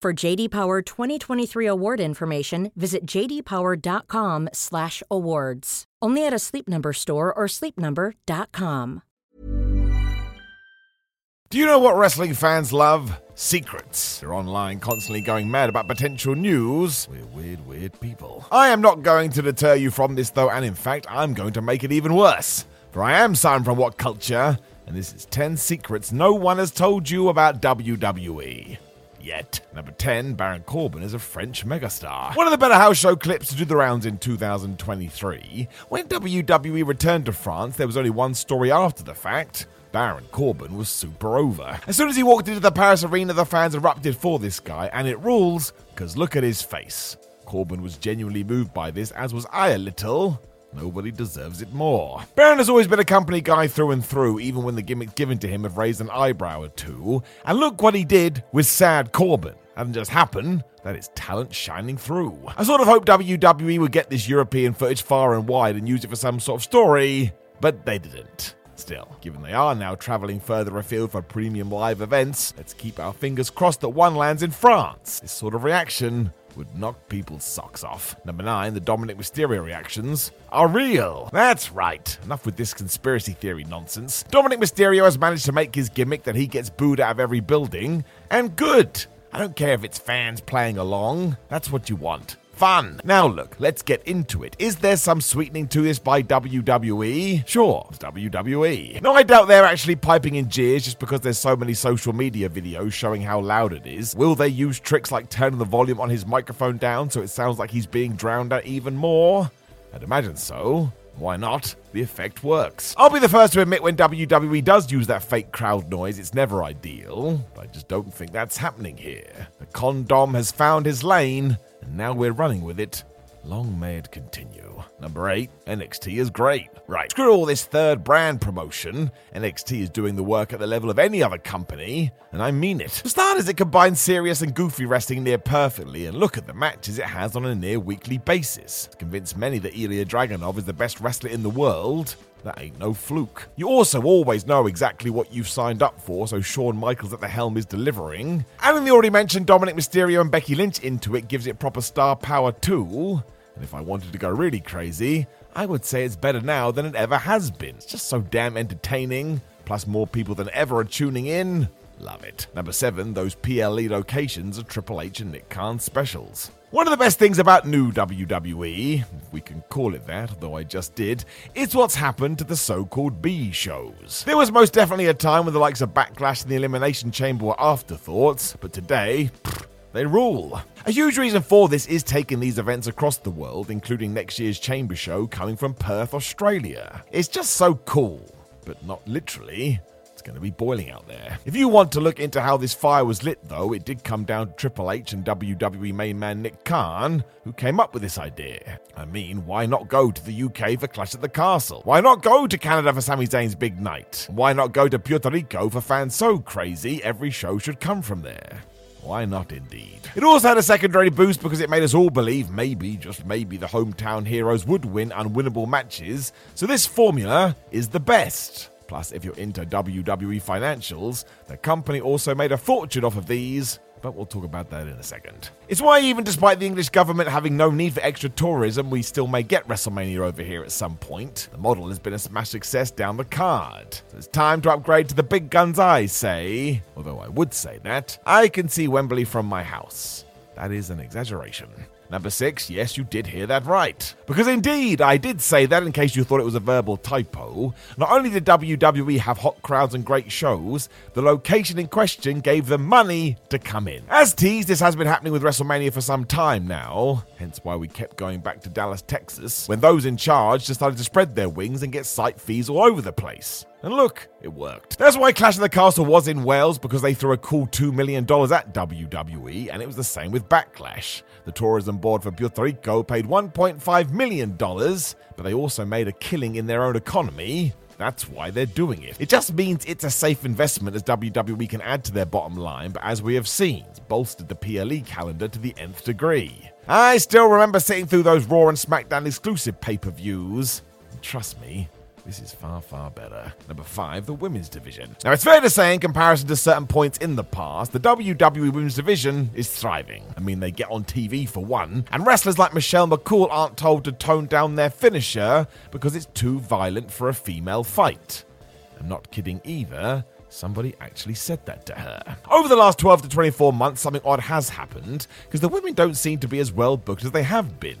For JD Power 2023 award information, visit jdpower.com/awards. Only at a Sleep Number store or sleepnumber.com. Do you know what wrestling fans love? Secrets. They're online constantly going mad about potential news. We're weird, weird people. I am not going to deter you from this though, and in fact, I'm going to make it even worse. For I am Simon from What Culture, and this is 10 secrets no one has told you about WWE. Yet. Number 10, Baron Corbin is a French megastar. One of the better house show clips to do the rounds in 2023. When WWE returned to France, there was only one story after the fact. Baron Corbin was super over. As soon as he walked into the Paris arena, the fans erupted for this guy, and it rules, because look at his face. Corbin was genuinely moved by this, as was I a little. Nobody deserves it more. Baron has always been a company guy through and through, even when the gimmicks given to him have raised an eyebrow or two. And look what he did with Sad Corbin. Hadn't just happened, that is talent shining through. I sort of hope WWE would get this European footage far and wide and use it for some sort of story, but they didn't. Still, given they are now travelling further afield for premium live events, let's keep our fingers crossed that one lands in France. This sort of reaction would knock people's socks off. Number 9, the Dominik Mysterio reactions are real. That's right. Enough with this conspiracy theory nonsense. Dominik Mysterio has managed to make his gimmick that he gets booed out of every building, and good. I don't care if it's fans playing along, that's what you want fun. Now, look, let's get into it. Is there some sweetening to this by WWE? Sure, it's WWE. No, I doubt they're actually piping in jeers just because there's so many social media videos showing how loud it is. Will they use tricks like turning the volume on his microphone down so it sounds like he's being drowned out even more? I'd imagine so. Why not? The effect works. I'll be the first to admit when WWE does use that fake crowd noise, it's never ideal. But I just don't think that's happening here. The condom has found his lane, and now we're running with it. Long may it continue. Number 8, NXT is great. Right, screw all this third brand promotion. NXT is doing the work at the level of any other company, and I mean it. For starters, it combines serious and goofy wrestling near perfectly, and look at the matches it has on a near weekly basis. It's convinced many that Ilya Dragunov is the best wrestler in the world. That ain't no fluke. You also always know exactly what you've signed up for, so Shawn Michaels at the helm is delivering. And in the already mentioned Dominik Mysterio and Becky Lynch into it gives it proper star power too. And if I wanted to go really crazy, I would say it's better now than it ever has been. It's just so damn entertaining, plus more people than ever are tuning in. Love it. Number 7, those PLE locations are Triple H and Nick Khan specials. One of the best things about new WWE, if we can call it that, though I just did, is what's happened to the so called B shows. There was most definitely a time when the likes of Backlash and the Elimination Chamber were afterthoughts, but today, pfft, they rule. A huge reason for this is taking these events across the world, including next year's Chamber Show coming from Perth, Australia. It's just so cool, but not literally. It's going to be boiling out there. If you want to look into how this fire was lit, though, it did come down to Triple H and WWE main man Nick Khan, who came up with this idea. I mean, why not go to the UK for Clash at the Castle? Why not go to Canada for Sami Zayn's big night? Why not go to Puerto Rico for fans so crazy every show should come from there? Why not, indeed? It also had a secondary boost because it made us all believe maybe, just maybe, the hometown heroes would win unwinnable matches, so this formula is the best. Plus, if you're into WWE financials, the company also made a fortune off of these but we'll talk about that in a second. It's why, even despite the English government having no need for extra tourism, we still may get WrestleMania over here at some point. The model has been a smash success down the card. So it's time to upgrade to the big guns, I say. Although I would say that, I can see Wembley from my house. That is an exaggeration. Number six, yes, you did hear that right. Because indeed, I did say that in case you thought it was a verbal typo. Not only did WWE have hot crowds and great shows, the location in question gave them money to come in. As teased, this has been happening with WrestleMania for some time now, hence why we kept going back to Dallas, Texas, when those in charge decided to spread their wings and get site fees all over the place. And look, it worked. That's why Clash of the Castle was in Wales, because they threw a cool $2 million at WWE, and it was the same with Backlash. The tourism board for Puerto Rico paid $1.5 million, but they also made a killing in their own economy. That's why they're doing it. It just means it's a safe investment as WWE can add to their bottom line, but as we have seen, it's bolstered the PLE calendar to the nth degree. I still remember sitting through those Raw and SmackDown exclusive pay per views. Trust me, this is far, far better. Number five, the women's division. Now, it's fair to say, in comparison to certain points in the past, the WWE women's division is thriving. I mean, they get on TV for one, and wrestlers like Michelle McCool aren't told to tone down their finisher because it's too violent for a female fight. I'm not kidding either. Somebody actually said that to her. Over the last 12 to 24 months, something odd has happened because the women don't seem to be as well booked as they have been.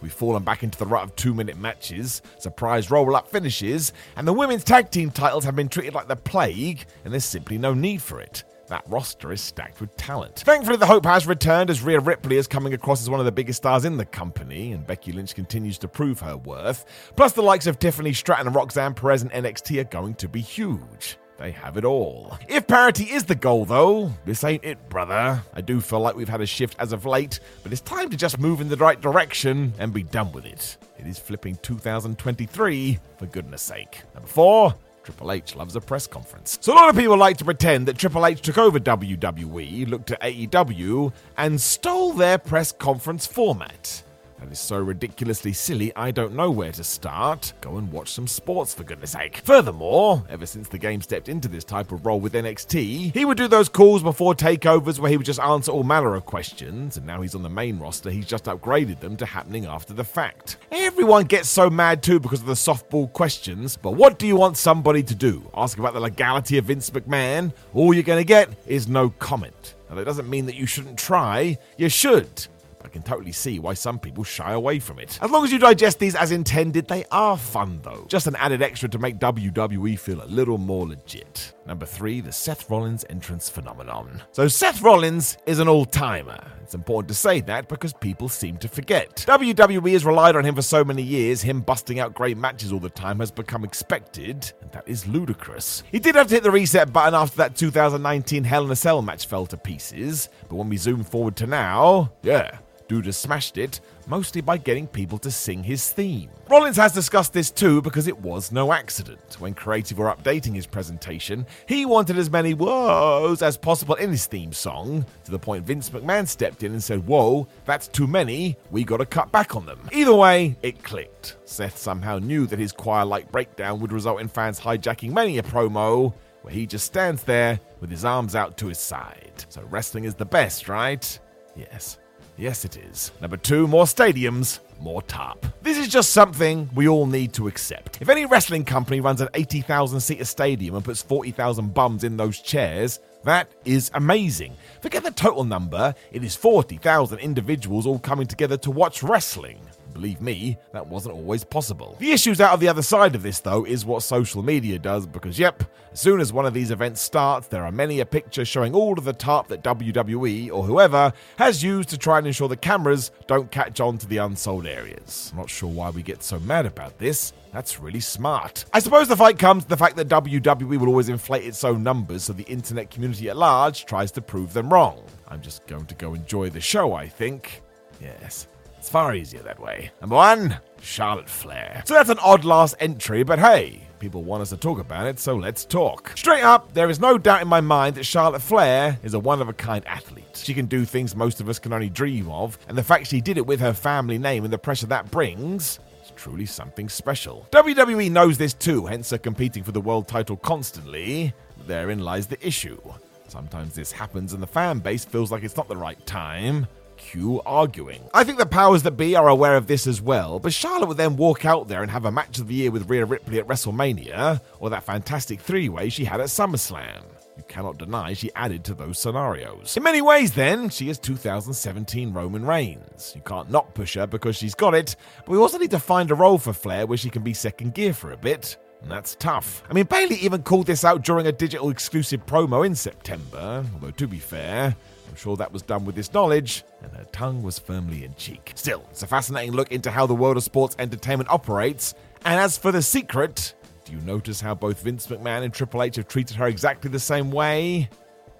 We've fallen back into the rut of two minute matches, surprise roll up finishes, and the women's tag team titles have been treated like the plague, and there's simply no need for it. That roster is stacked with talent. Thankfully, the hope has returned as Rhea Ripley is coming across as one of the biggest stars in the company, and Becky Lynch continues to prove her worth. Plus, the likes of Tiffany Stratton and Roxanne Perez in NXT are going to be huge. They have it all. If parity is the goal, though, this ain't it, brother. I do feel like we've had a shift as of late, but it's time to just move in the right direction and be done with it. It is flipping 2023, for goodness sake. Number four, Triple H loves a press conference. So a lot of people like to pretend that Triple H took over WWE, looked at AEW, and stole their press conference format. That is so ridiculously silly, I don't know where to start. Go and watch some sports, for goodness sake. Furthermore, ever since the game stepped into this type of role with NXT, he would do those calls before takeovers where he would just answer all manner of questions, and now he's on the main roster, he's just upgraded them to happening after the fact. Everyone gets so mad too because of the softball questions, but what do you want somebody to do? Ask about the legality of Vince McMahon? All you're to get is no comment. Now, that doesn't mean that you shouldn't try, you should. I can totally see why some people shy away from it. As long as you digest these as intended, they are fun though. Just an added extra to make WWE feel a little more legit. Number three, the Seth Rollins entrance phenomenon. So, Seth Rollins is an all timer. It's important to say that because people seem to forget. WWE has relied on him for so many years, him busting out great matches all the time has become expected, and that is ludicrous. He did have to hit the reset button after that 2019 Hell in a Cell match fell to pieces, but when we zoom forward to now, yeah, Dude has smashed it, mostly by getting people to sing his theme. Rollins has discussed this too because it was no accident. When creative were updating his presentation, he wanted as many whoas as possible in his theme song, to the point Vince McMahon stepped in and said, Whoa, that's too many, we gotta cut back on them. Either way, it clicked. Seth somehow knew that his choir like breakdown would result in fans hijacking many a promo, where he just stands there with his arms out to his side. So wrestling is the best, right? Yes. Yes, it is. Number two, more stadiums, more top. This is just something we all need to accept. If any wrestling company runs an 80,000 seater stadium and puts 40,000 bums in those chairs, that is amazing. Forget the total number, it is 40,000 individuals all coming together to watch wrestling. Believe me, that wasn't always possible. The issues out of the other side of this, though, is what social media does, because, yep, as soon as one of these events starts, there are many a picture showing all of the tarp that WWE or whoever has used to try and ensure the cameras don't catch on to the unsold areas. I'm not sure why we get so mad about this. That's really smart. I suppose the fight comes to the fact that WWE will always inflate its own numbers, so the internet community at large tries to prove them wrong. I'm just going to go enjoy the show, I think. Yes. It's far easier that way. Number one, Charlotte Flair. So that's an odd last entry, but hey, people want us to talk about it, so let's talk. Straight up, there is no doubt in my mind that Charlotte Flair is a one of a kind athlete. She can do things most of us can only dream of, and the fact she did it with her family name and the pressure that brings is truly something special. WWE knows this too, hence are competing for the world title constantly. Therein lies the issue. Sometimes this happens and the fan base feels like it's not the right time. Cue arguing. I think the powers that be are aware of this as well, but Charlotte would then walk out there and have a match of the year with Rhea Ripley at WrestleMania, or that fantastic three way she had at SummerSlam. You cannot deny she added to those scenarios. In many ways, then, she is 2017 Roman Reigns. You can't not push her because she's got it, but we also need to find a role for Flair where she can be second gear for a bit. That's tough. I mean, Bayley even called this out during a digital exclusive promo in September, although to be fair, I'm sure that was done with this knowledge, and her tongue was firmly in cheek. Still, it's a fascinating look into how the world of sports entertainment operates, and as for the secret, do you notice how both Vince McMahon and Triple H have treated her exactly the same way?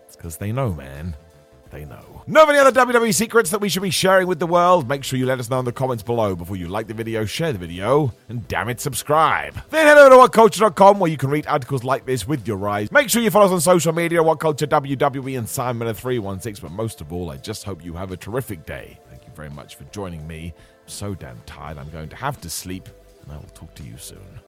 It's because they know, man. They know. Know of any other WWE secrets that we should be sharing with the world? Make sure you let us know in the comments below before you like the video, share the video, and damn it, subscribe. Then head over to whatculture.com where you can read articles like this with your eyes. Make sure you follow us on social media, WhatCulture WWE and Simon 316. But most of all, I just hope you have a terrific day. Thank you very much for joining me. I'm so damn tired, I'm going to have to sleep, and I will talk to you soon.